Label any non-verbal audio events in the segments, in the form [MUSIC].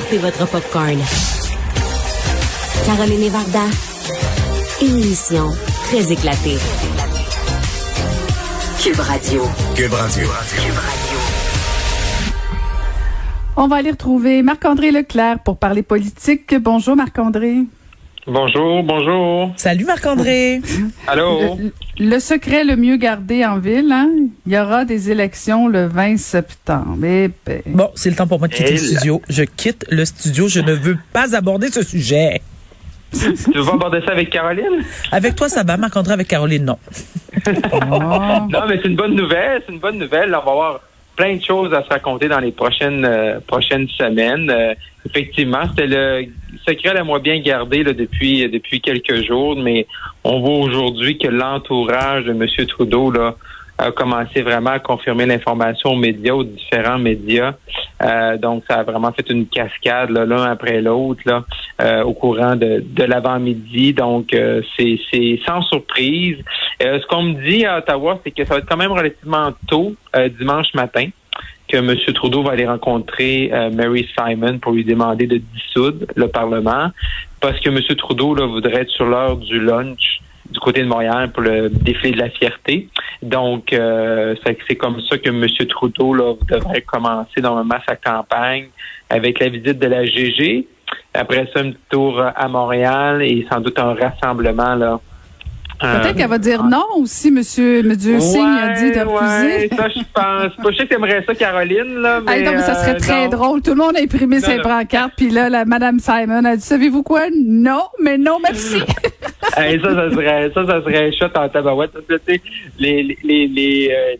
sortez votre popcorn. Caroline Varda, une émission très éclatée. Cube Radio. Cube Radio. On va aller retrouver Marc-André Leclerc pour parler politique. Bonjour Marc-André. Bonjour, bonjour. Salut Marc-André. Allô? Le, le secret le mieux gardé en ville, hein? il y aura des élections le 20 septembre. Eh ben. Bon, c'est le temps pour moi de quitter Et le là- studio. Je quitte le studio. Je ne veux pas aborder ce sujet. tu veux aborder ça avec Caroline? Avec toi, ça va. Marc-André, avec Caroline, non. [LAUGHS] Oh. Non, mais c'est une bonne nouvelle. C'est une bonne nouvelle. On va avoir plein de choses à se raconter dans les prochaines euh, prochaines semaines. Euh, effectivement, c'était le secret la moins bien gardé là, depuis depuis quelques jours, mais on voit aujourd'hui que l'entourage de M. Trudeau là, a commencé vraiment à confirmer l'information aux médias, aux différents médias. Euh, donc, ça a vraiment fait une cascade l'un après l'autre euh, au courant de, de l'avant-midi. Donc, euh, c'est c'est sans surprise. Euh, ce qu'on me dit à Ottawa, c'est que ça va être quand même relativement tôt, euh, dimanche matin, que M. Trudeau va aller rencontrer euh, Mary Simon pour lui demander de dissoudre le Parlement, parce que M. Trudeau là, voudrait être sur l'heure du lunch du côté de Montréal pour le défilé de la fierté. Donc, euh, c'est comme ça que M. Trudeau là, devrait commencer normalement sa campagne avec la visite de la GG. Après ça, un petit tour à Montréal et sans doute un rassemblement là, Peut-être euh, qu'elle va dire non aussi, monsieur, monsieur Singh a dit de refuser. Ouais, ça, je pense. Pas, je sais que t'aimerais ça, Caroline, là. Mais, non, mais ça serait euh, très non. drôle. Tout le monde a imprimé Non, ses non. brancards, puis là, la Madame Simon a dit, savez-vous quoi? Non, mais non, merci. [LAUGHS] Hey, ça, ça serait, ça, ça serait chouette en tabarouette. Les, les, les, les, euh,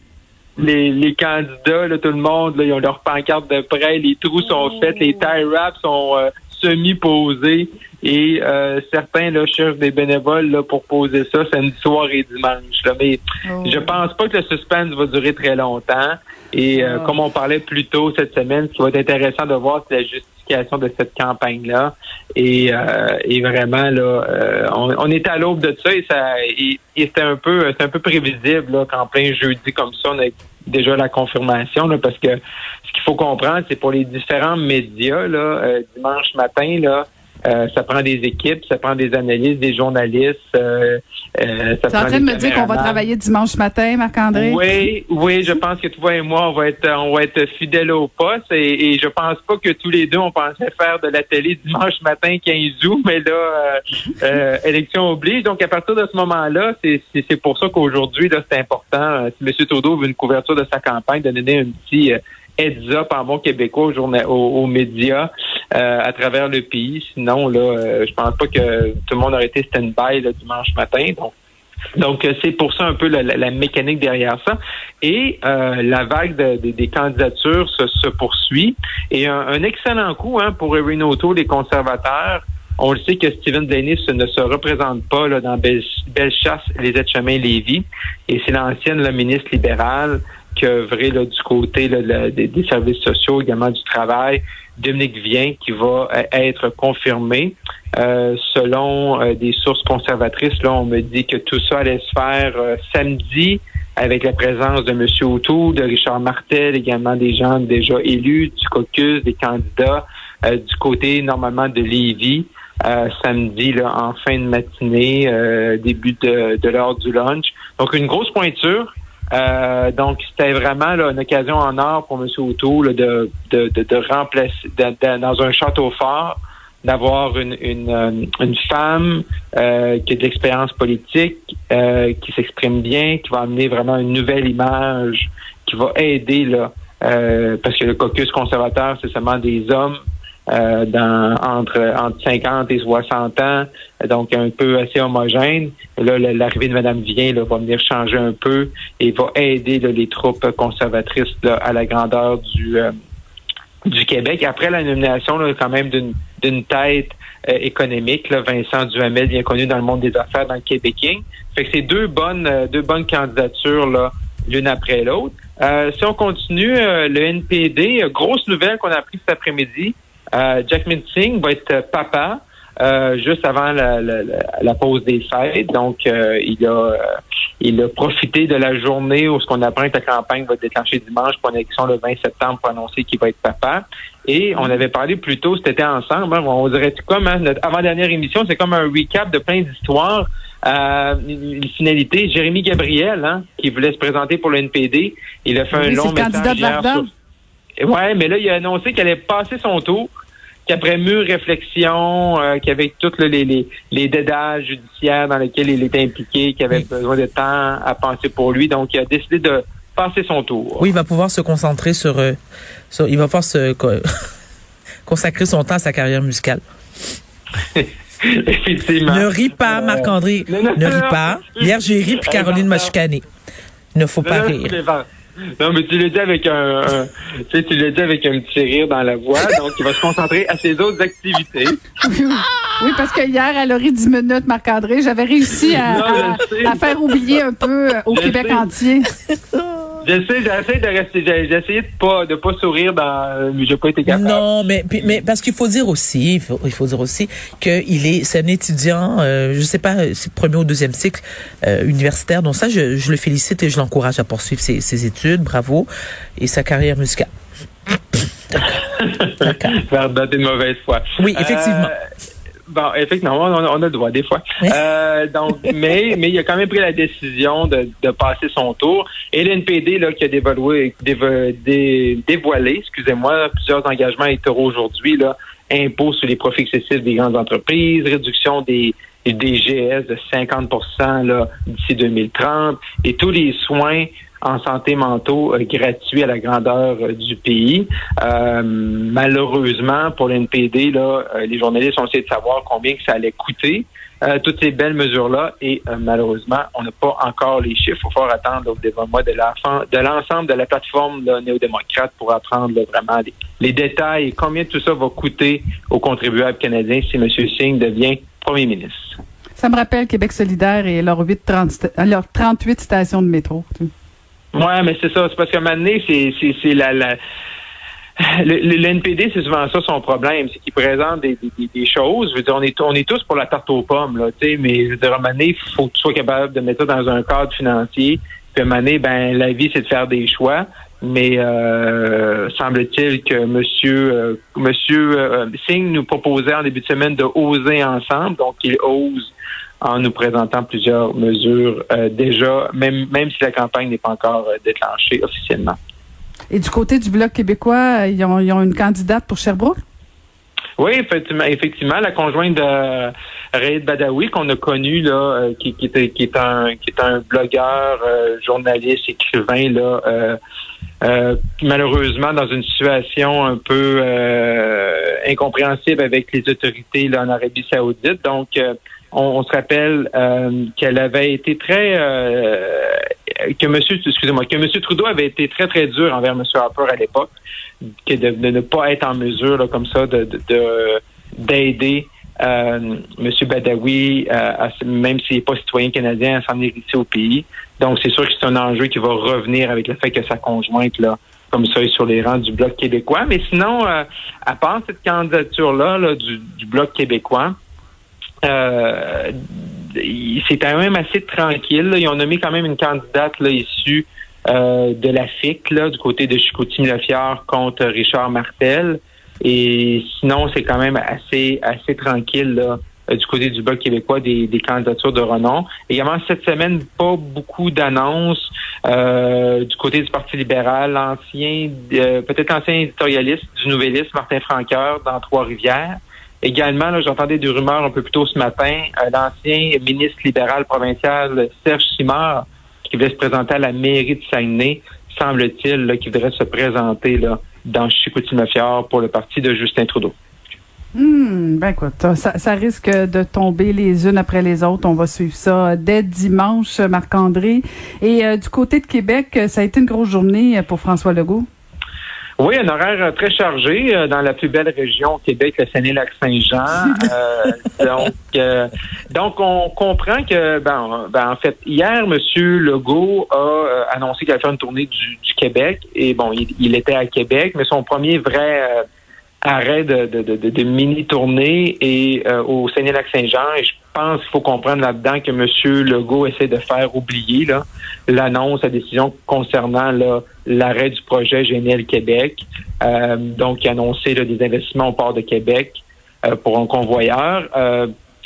les, les candidats, là, tout le monde, là, ils ont leur pancarte de près, les trous sont faits, les tie wraps sont euh, semi-posés et euh, certains là, cherchent des bénévoles là, pour poser ça samedi soir et dimanche. Là. Mais je pense pas que le suspense va durer très longtemps. Et euh, Ah. comme on parlait plus tôt cette semaine, ce qui va être intéressant de voir, c'est la justification de cette campagne-là. Et, euh, et vraiment, là, euh, on, on est à l'aube de ça et ça et, et c'était un peu c'est un peu prévisible là, qu'en plein jeudi comme ça, on a déjà la confirmation là, parce que ce qu'il faut comprendre, c'est pour les différents médias, là, euh, dimanche matin, là, euh, ça prend des équipes, ça prend des analystes, des journalistes. Euh, euh, ça Tu es en train de me dire qu'on va travailler dimanche matin, Marc-André? Oui, oui, je pense que toi et moi, on va être, on va être fidèles au poste et, et je pense pas que tous les deux, on pensait faire de la télé dimanche matin 15 août, mais là, euh, euh, élection oblige. Donc, à partir de ce moment-là, c'est, pour ça qu'aujourd'hui, là, c'est important. Si M. Trudeau veut une couverture de sa campagne, de donner un petit euh, heads up en bon québécois aux, aux, aux médias euh, à travers le pays. Sinon, là, euh, je pense pas que tout le monde aurait été stand-by le dimanche matin. Donc, donc, euh, c'est pour ça un peu la, la- mécanique derrière ça. Et euh, la vague de- de- des candidatures se, se poursuit. Et un, un excellent coup hein, pour Erin O'Toole, les conservateurs. On le sait que Stephen Dennis ne se représente pas là, dans Belle- Bellechasse, les aides-chemins Lévis. Et c'est l'ancienne la ministre libérale là, du côté là, des, des services sociaux, également du travail, Dominique Vien, qui va euh, être confirmé. Euh, selon euh, des sources conservatrices, là, on me dit que tout ça allait se faire euh, samedi avec la présence de M. O'Toole, de Richard Martel, également des gens déjà élus du caucus, des candidats euh, du côté normalement de Lévis. euh, samedi là, en fin de matinée, début de, de l'heure du lunch. Donc une grosse pointure. Euh, donc, c'était vraiment là, une occasion en or pour M. O'Toole de, de, de, de remplacer de- dans un château fort, d'avoir une, une, euh, une femme euh, qui a de l'expérience politique, euh, qui s'exprime bien, qui va amener vraiment une nouvelle image, qui va aider là, euh, parce que le caucus conservateur, c'est seulement des hommes euh, dans, entre, entre 50 et 60 ans, donc un peu assez homogène. Là, la- l'arrivée de Mme Vien là, va venir changer un peu et va aider là, les troupes conservatrices là, à la grandeur du, euh, du Québec. Après la nomination, là, quand même d'une tête euh, économique, là, Vincent Duhamel, bien connu dans le monde des affaires, dans le Québécois. Fait que c'est deux bonnes, euh, deux bonnes candidatures là, l'une après l'autre. Euh, si on continue, euh, le NPD, euh, grosse nouvelle qu'on a appris cet après-midi. Euh, Jack Singh va être euh, papa euh, juste avant la, la, la- pause des fêtes. Donc, euh, il a euh, il a profité de la journée où ce qu'on apprend que la campagne va déclencher dimanche pour une élection le 20 septembre pour annoncer qu'il va être papa. Et on avait parlé plus tôt, c'était ensemble, hein, on dirait comme hein, notre avant-dernière émission, c'est comme un recap de plein d'histoires. Euh, une finalité, Jérémy Gabriel, hein, qui voulait se présenter pour le NPD, il a fait un long message hier sur... Ouais, mais là, il a annoncé qu'elle allait passer son tour qu'après mûre réflexion, euh, qu'avec tous les, les, les dédages judiciaires dans lesquels il était impliqué, qu'il avait besoin de temps à penser pour lui, donc il a décidé de passer son tour. Oui, il va pouvoir se concentrer sur, euh, il va pouvoir se [LAUGHS] consacrer son temps à sa carrière musicale. [LAUGHS] Effectivement. Ne ris pas, euh, Marc-André. ne ris pas. Hier, j'ai ri, puis Caroline m'a chicané. Il ne faut pas rire. Non, mais tu l'as dit avec un, tu sais, tu l'as dit avec un petit rire dans la voix, donc il va se concentrer à ses autres activités. Oui, parce que hier, elle a ri 10 minutes, Marc-André. J'avais réussi à, à, faire oublier un peu euh, au Québec entier. [LAUGHS] J'essaie, j'essaie de rester, j'ai essayé de pas, de pas sourire dans, mais j'ai pas été capable. Non, mais, mais parce qu'il faut dire aussi, il faut, il faut dire aussi qu'il est, c'est un étudiant, euh, je sais pas, c'est premier ou deuxième cycle euh, universitaire. Donc ça, je, je, le félicite et je l'encourage à poursuivre ses, ses, études, bravo, et sa carrière musicale. [LAUGHS] Faire dater de mauvaise foi. Oui, effectivement. Euh, Bon, effectivement, on, on, a le droit des fois. Euh, donc, [LAUGHS] mais, mais il a quand même pris la décision de, de passer son tour. Et l'NPD là qui a dévoilé, dévoilé, excusez-moi, plusieurs engagements électoraux aujourd'hui là, impôts sur les profits excessifs des grandes entreprises, réduction des des GS de 50 là d'ici 2030 et tous les soins en santé mentaux euh, gratuits à la grandeur euh, du pays. Euh, malheureusement, pour l'NPD, là, les journalistes ont essayé de savoir combien que ça allait coûter. toutes ces belles mesures-là et malheureusement, on n'a pas encore les chiffres. Il faut attendre au développement de de l'ensemble de la plateforme néo-démocrate pour apprendre vraiment les, détails et combien tout ça va coûter aux contribuables canadiens si M. Singh devient premier ministre. Ça me rappelle Québec solidaire et leurs 38 stations de métro. Ouais, mais c'est ça. C'est parce qu'à un moment donné, c'est, la, la le, NPD, c'est souvent ça son problème, c'est qu'il présente des, des, choses. Je veux dire, on est, on est tous pour la tarte aux pommes, là, tu sais, mais je veux dire, à un moment donné, il faut que tu sois capable de mettre ça dans un cadre financier. Puis à un moment donné, ben, la vie, c'est de faire des choix. Mais euh, semble-t-il que Monsieur euh, Monsieur euh, Singh nous proposait en début de semaine de oser ensemble, donc il ose en nous présentant plusieurs mesures euh, déjà, même, même si la campagne n'est pas encore euh, déclenchée officiellement. Et du côté du Bloc québécois, ils ont, une candidate pour Sherbrooke? Oui, effectivement, effectivement la conjointe de Raïd Badawi qu'on a connu là, euh, qui, qui, est, qui est un qui est un blogueur, journaliste, écrivain là, malheureusement dans une situation un peu incompréhensible avec les autorités là, en Arabie Saoudite. Donc on, se rappelle euh, qu'elle avait été très euh, que Monsieur, excusez-moi, que Monsieur Trudeau avait été très très dur envers Monsieur Harper à l'époque, que de, ne pas être en mesure là, comme ça de d'aider euh, Monsieur Badawi, euh, même s'il n'est pas citoyen canadien, à s'en hériter au pays. Donc c'est sûr que c'est un enjeu qui va revenir avec le fait que sa conjointe là comme ça est sur les rangs du bloc québécois. Mais sinon, à part cette candidature là, là du, du bloc québécois. Euh, c'est quand même assez tranquille. Ils ont nommé quand même une candidate là, issue euh, de la FIC, là, du côté de Chicoutimi-Lafière contre Richard Martel. Et sinon, c'est quand même assez assez tranquille là, euh, du côté du Bloc québécois des, candidatures de renom. Également, cette semaine, pas beaucoup d'annonces du côté du Parti libéral. L'ancien, peut-être l'ancien éditorialiste du Nouvelliste, Martin Franqueur, dans Trois-Rivières. Également, j'entendais des rumeurs un peu plus tôt ce matin, euh, l'ancien ministre libéral provincial Serge Simard, qui voulait se présenter à la mairie de Saguenay, semble-t-il, qui voudrait se présenter dans Chicoutimi-Fjord pour le parti de Justin Trudeau. Hmm, ben écoute, ça, risque de tomber les unes après les autres. On va suivre ça dès dimanche, Marc-André. Et euh, du côté de Québec, ça a été une grosse journée pour François Legault. Oui, un horaire euh, très chargé euh, dans la plus belle région au Québec, le Saguenay-Lac-Saint-Jean. [LAUGHS] Euh, donc, donc, on comprend que, ben, ben, en fait, hier, M. Legault a annoncé qu'il allait faire une tournée du, Québec. Et bon, il, était à Québec, mais son premier vrai arrêt de, de, de, de mini-tournée et au Saguenay-Lac-Saint-Jean. Et je pense qu'il faut comprendre là-dedans que M. Legault essaie de faire oublier l'annonce, la décision concernant l'arrêt du projet GNL Québec. donc, il a annoncé des investissements au port de Québec pour un convoyeur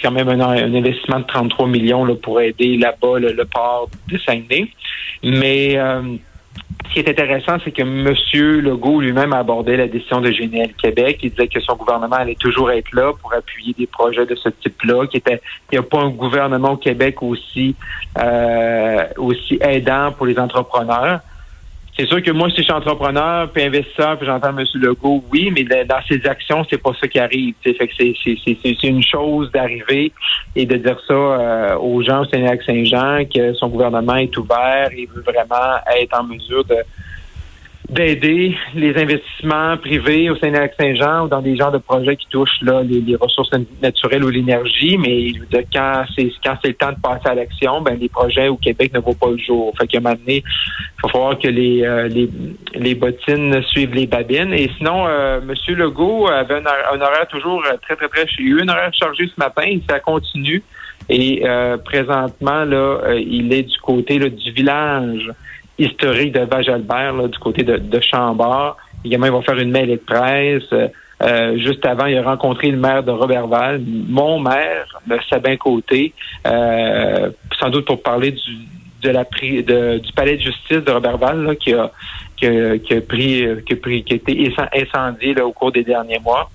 quand même un, investissement de 33 millions là, pour aider là-bas le, port de Saguenay. Mais euh, ce qui est intéressant, c'est que M. Legault lui-même a abordé la décision de GNL Québec. Il disait que son gouvernement allait toujours être là pour appuyer des projets de ce type-là, qu'il n'y a pas un gouvernement au Québec aussi, euh, aussi aidant pour les entrepreneurs c'est sûr que moi, si je suis entrepreneur, puis investisseur, puis j'entends M. Legault, oui, mais dans ses actions, c'est pas ça qui arrive. Fait que c'est une chose d'arriver et de dire ça euh, aux gens au Sénégal-Saint-Jean que son gouvernement est ouvert et veut vraiment être en mesure de d'aider les investissements privés au Saint-Saint-Jean ou dans des genres de projets qui touchent là, les, ressources naturelles ou l'énergie, mais quand c'est quand c'est le temps de passer à l'action, ben les projets au Québec ne vont pas le jour. Fait qu'à un moment donné, il va falloir que les, euh, les, les bottines suivent les babines. Et sinon, euh, M. Legault avait un, horaire toujours très, très, très... Il a eu un horaire chargé ce matin, ça continue. Et euh, présentement, là, euh, il est du côté du village historique de Vajalbert, du côté de, de Chambord. Également, ils vont faire une mêlée de presse. Euh, juste avant, il a rencontré le maire de Robertval, mon maire, de Sabin Côté, euh, sans doute pour parler du, de la du palais de justice de Robertval qui a qui a, qui a pris qui a pris qui a été incendié là, au cours des derniers mois.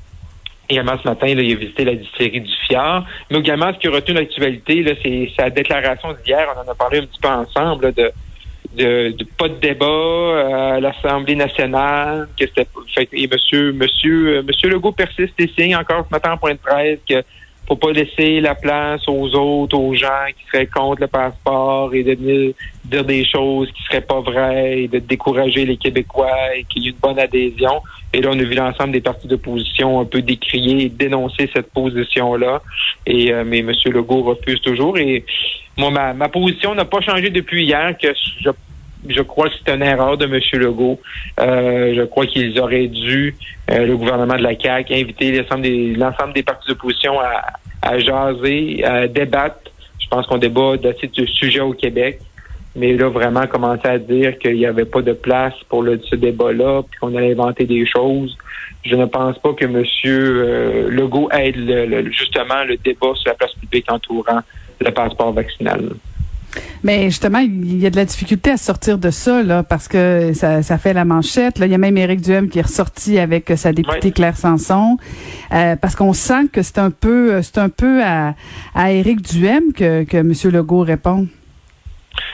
Également ce matin, là, il a visité la distillerie du Fjord. Mais également, ce qui a retenu l'actualité, c'est sa déclaration d'hier. On en a parlé un petit peu ensemble de de, pas de débat à l'Assemblée nationale, que c'était et monsieur monsieur euh, monsieur Legault persiste et signe encore ce matin en point de presse que faut pas laisser la place aux autres, aux gens qui seraient contre le passeport et de venir dire des choses qui seraient pas vraies et de décourager les Québécois et qu'il y ait une bonne adhésion. Et là, on a vu l'ensemble des partis d'opposition un peu décrier et dénoncer cette position-là. Et euh, mais M. Legault refuse toujours. Et moi, ma, ma position n'a pas changé depuis hier, que je je crois que c'est une erreur de M. Legault. Euh, je crois qu'ils auraient dû, euh, le gouvernement de la CAQ, inviter l'ensemble des, l'ensemble des partis d'opposition à, à jaser, à débattre. Je pense qu'on débat d'assez de sujets au Québec. Mais là, vraiment commencer à dire qu'il n'y avait pas de place pour le, ce débat-là, puis qu'on allait inventer des choses. Je ne pense pas que M. Euh, Legault aide justement le débat sur la place publique entourant le passeport vaccinal. Mais justement, il y a de la difficulté à sortir de ça, là, parce que ça, ça fait la manchette. Là, il y a même Éric Duhem qui est ressorti avec sa députée Claire Sanson, euh, parce qu'on sent que c'est un peu, c'est un peu à, à Éric Duhem que, que M. Legault répond.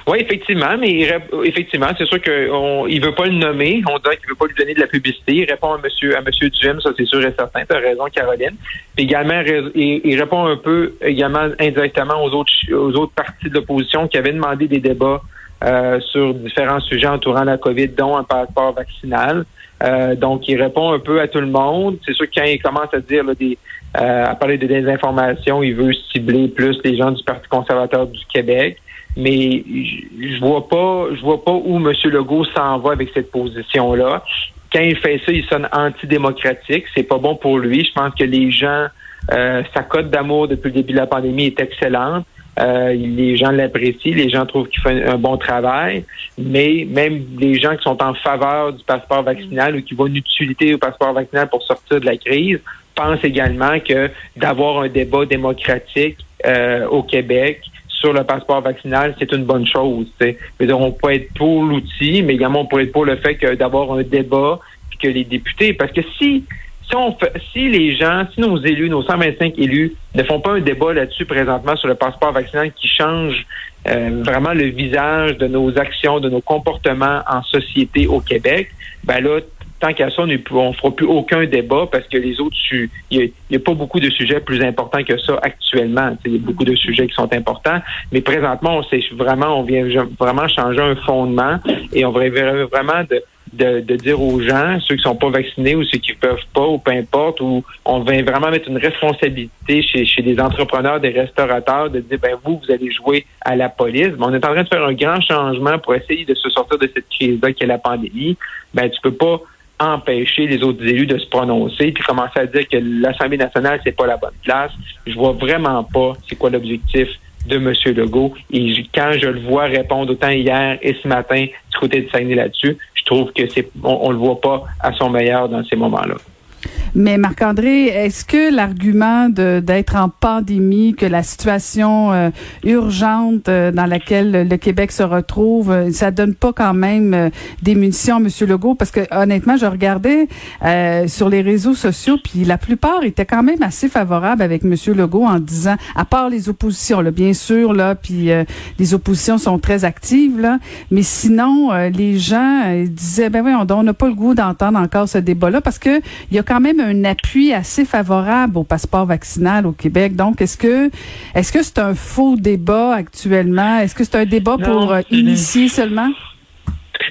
Oui, effectivement, mais effectivement, c'est sûr qu'il veut pas le nommer. On dirait qu'il veut pas lui donner de la publicité. Il répond à Monsieur à Monsieur Duhem, ça c'est sûr et certain. Tu as raison, Caroline. également, il, répond un peu également indirectement aux autres aux autres partis de l'opposition qui avaient demandé des débats euh, sur différents sujets entourant la COVID, dont un passeport vaccinal. Euh, donc, il répond un peu à tout le monde. C'est sûr que quand il commence à dire des, euh, à parler de désinformation, il veut cibler plus les gens du Parti conservateur du Québec mais je vois pas, je vois pas où M. Legault s'en va avec cette position-là. Quand il fait ça, il sonne antidémocratique. C'est pas bon pour lui. Je pense que les gens, euh, sa cote d'amour depuis le début de la pandémie est excellente. Euh, les gens l'apprécient, les gens trouvent qu'il fait un, bon travail, mais même les gens qui sont en faveur du passeport vaccinal ou qui voient une utilité au passeport vaccinal pour sortir de la crise pensent également que d'avoir un débat démocratique euh, au Québec, sur le passeport vaccinal, c'est une bonne chose. on peut être pour l'outil, mais également on peut être pour le fait que d'avoir un débat, puis que les députés, parce que si si on fait, si les gens, si nos élus, nos 125 élus, ne font pas un débat là-dessus présentement sur le passeport vaccinal qui change euh, vraiment le visage de nos actions, de nos comportements en société au Québec, ben là, tant qu'à ça, on ne fera plus aucun débat parce que les autres, il n'y a, pas beaucoup de sujets plus importants que ça actuellement. Il y a beaucoup de sujets qui sont importants, mais présentement, on sait vraiment, on vient vraiment changer un fondement et on va vraiment de, dire aux gens, ceux qui sont pas vaccinés ou ceux qui peuvent pas, ou peu importe, ou on vient vraiment mettre une responsabilité chez, des entrepreneurs, des restaurateurs, de dire, ben vous, vous allez jouer à la police. On est en train de faire un grand changement pour essayer de se sortir de cette crise-là qui est la pandémie. Ben tu peux pas empêcher les autres élus de se prononcer puis commencer à dire que l'Assemblée nationale c'est pas la bonne place. Je vois vraiment pas c'est quoi l'objectif de M. Legault. Et quand je le vois répondre autant hier et ce matin du côté de Saguenay là-dessus, je trouve que c'est on, on le voit pas à son meilleur dans ces moments-là. Mais Marc-André, est-ce que l'argument d'être en pandémie, que la situation euh, urgente euh, dans laquelle le Québec se retrouve, euh, ça donne pas quand même des munitions à M. Legault? Parce que honnêtement, je regardais sur les réseaux sociaux, puis la plupart étaient quand même assez favorables avec M. Legault en disant, à part les oppositions, là, bien sûr, là, puis les oppositions sont très actives, là, mais sinon, les gens disaient, ben oui, on n'a pas le goût d'entendre encore ce débat-là parce que il y a quand même un appui assez favorable au passeport vaccinal au Québec. Donc, est-ce que est-ce que c'est un faux débat actuellement? Est-ce que c'est un débat pour euh, initier seulement?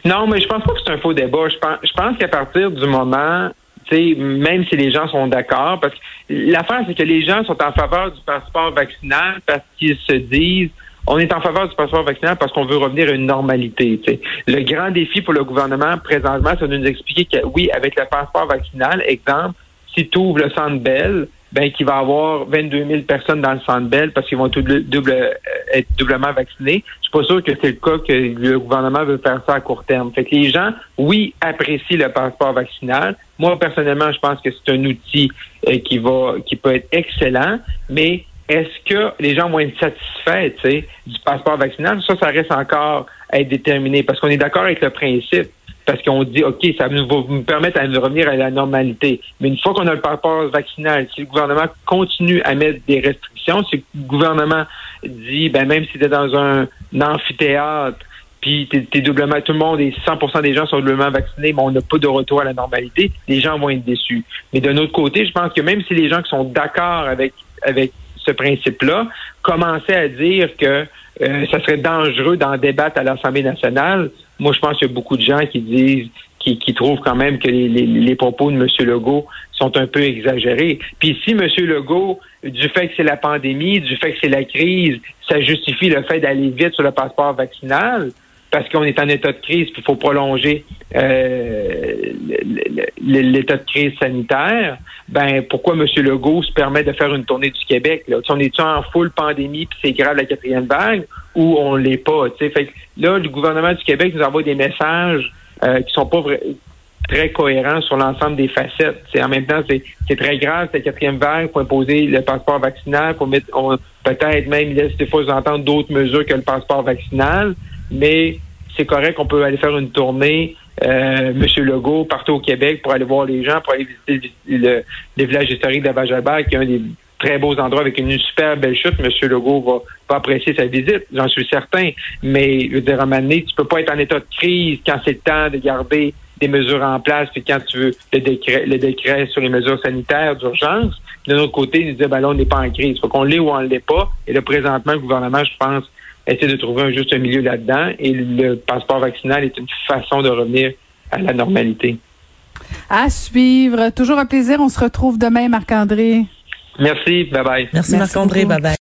Non, mais je pense pas que c'est un faux débat. Je pense, je pense qu'à partir du moment même si les gens sont d'accord, parce que l'affaire, c'est que les gens sont en faveur du passeport vaccinal parce qu'ils se disent on est en faveur du passeport vaccinal parce qu'on veut revenir à une normalité. Le grand défi pour le gouvernement présentement, c'est de nous expliquer que oui, avec le passeport vaccinal, exemple, si tu ouvres le centre Bell, ben qu'il va avoir 22 000 personnes dans le centre Bell parce qu'ils vont tout double, euh, être doublement vaccinés. Je suis pas sûr que c'est le cas que le gouvernement veut faire ça à court terme. Fait que les gens, oui, apprécient le passeport vaccinal. Moi, personnellement, je pense que c'est un outil euh, qui va, qui peut être excellent, mais est-ce que les gens vont être satisfaits du passeport vaccinal? Ça, ça reste encore à être déterminé parce qu'on est d'accord avec le principe. Parce qu'on dit, OK, ça va nous permettre de revenir à la normalité. Mais une fois qu'on a le passeport vaccinal, si le gouvernement continue à mettre des restrictions, si le gouvernement dit, ben même si tu es dans un, amphithéâtre, puis t'es, doublement, tout le monde et 100% des gens sont doublement vaccinés, mais on n'a pas de retour à la normalité, les gens vont être déçus. Mais d'un autre côté, je pense que même si les gens qui sont d'accord avec avec ce principe-là, commencer à dire que euh, ça serait dangereux d'en débattre à l'Assemblée nationale. Moi, je pense qu'il y a beaucoup de gens qui disent, qui, trouvent quand même que les, les, propos de M. Legault sont un peu exagérés. Puis si M. Legault, du fait que c'est la pandémie, du fait que c'est la crise, ça justifie le fait d'aller vite sur le passeport vaccinal, parce qu'on est en état de crise, puis il faut prolonger euh, l'état de crise sanitaire, ben pourquoi M. Legault se permet de faire une tournée du Québec? Là? On est en full pandémie, puis c'est grave la quatrième vague, ou on l'est pas? Fait que là, le gouvernement du Québec nous envoie des messages euh, qui sont pas très cohérents sur l'ensemble des facettes. C'est en même temps, c'est très grave, cette quatrième vague, pour imposer le passeport vaccinal, pour mettre peut-être même laisse des fois entendre d'autres mesures que le passeport vaccinal mais c'est correct qu'on peut aller faire une tournée, euh, Monsieur Legault, partout au Québec pour aller voir les gens, pour aller visiter le, le village historique de qui est un des très beaux endroits avec une super belle chute. Monsieur Legault va, va apprécier sa visite, j'en suis certain. Mais je veux dire, à un tu peux pas être en état de crise quand c'est le temps de garder des mesures en place, puis quand tu veux le décret, le décret sur les mesures sanitaires d'urgence. De notre côté, nous disait, ben là, on n'est pas en crise. Faut qu'on l'ait ou on l'est pas. Et là, présentement, le gouvernement, je pense, essaie de trouver un juste milieu là-dedans. Et le passeport vaccinal est une façon de revenir à la normalité. À suivre. Toujours un plaisir. On se retrouve demain, Marc-André. Merci. Bye bye. Merci, Marc-André. Bye bye.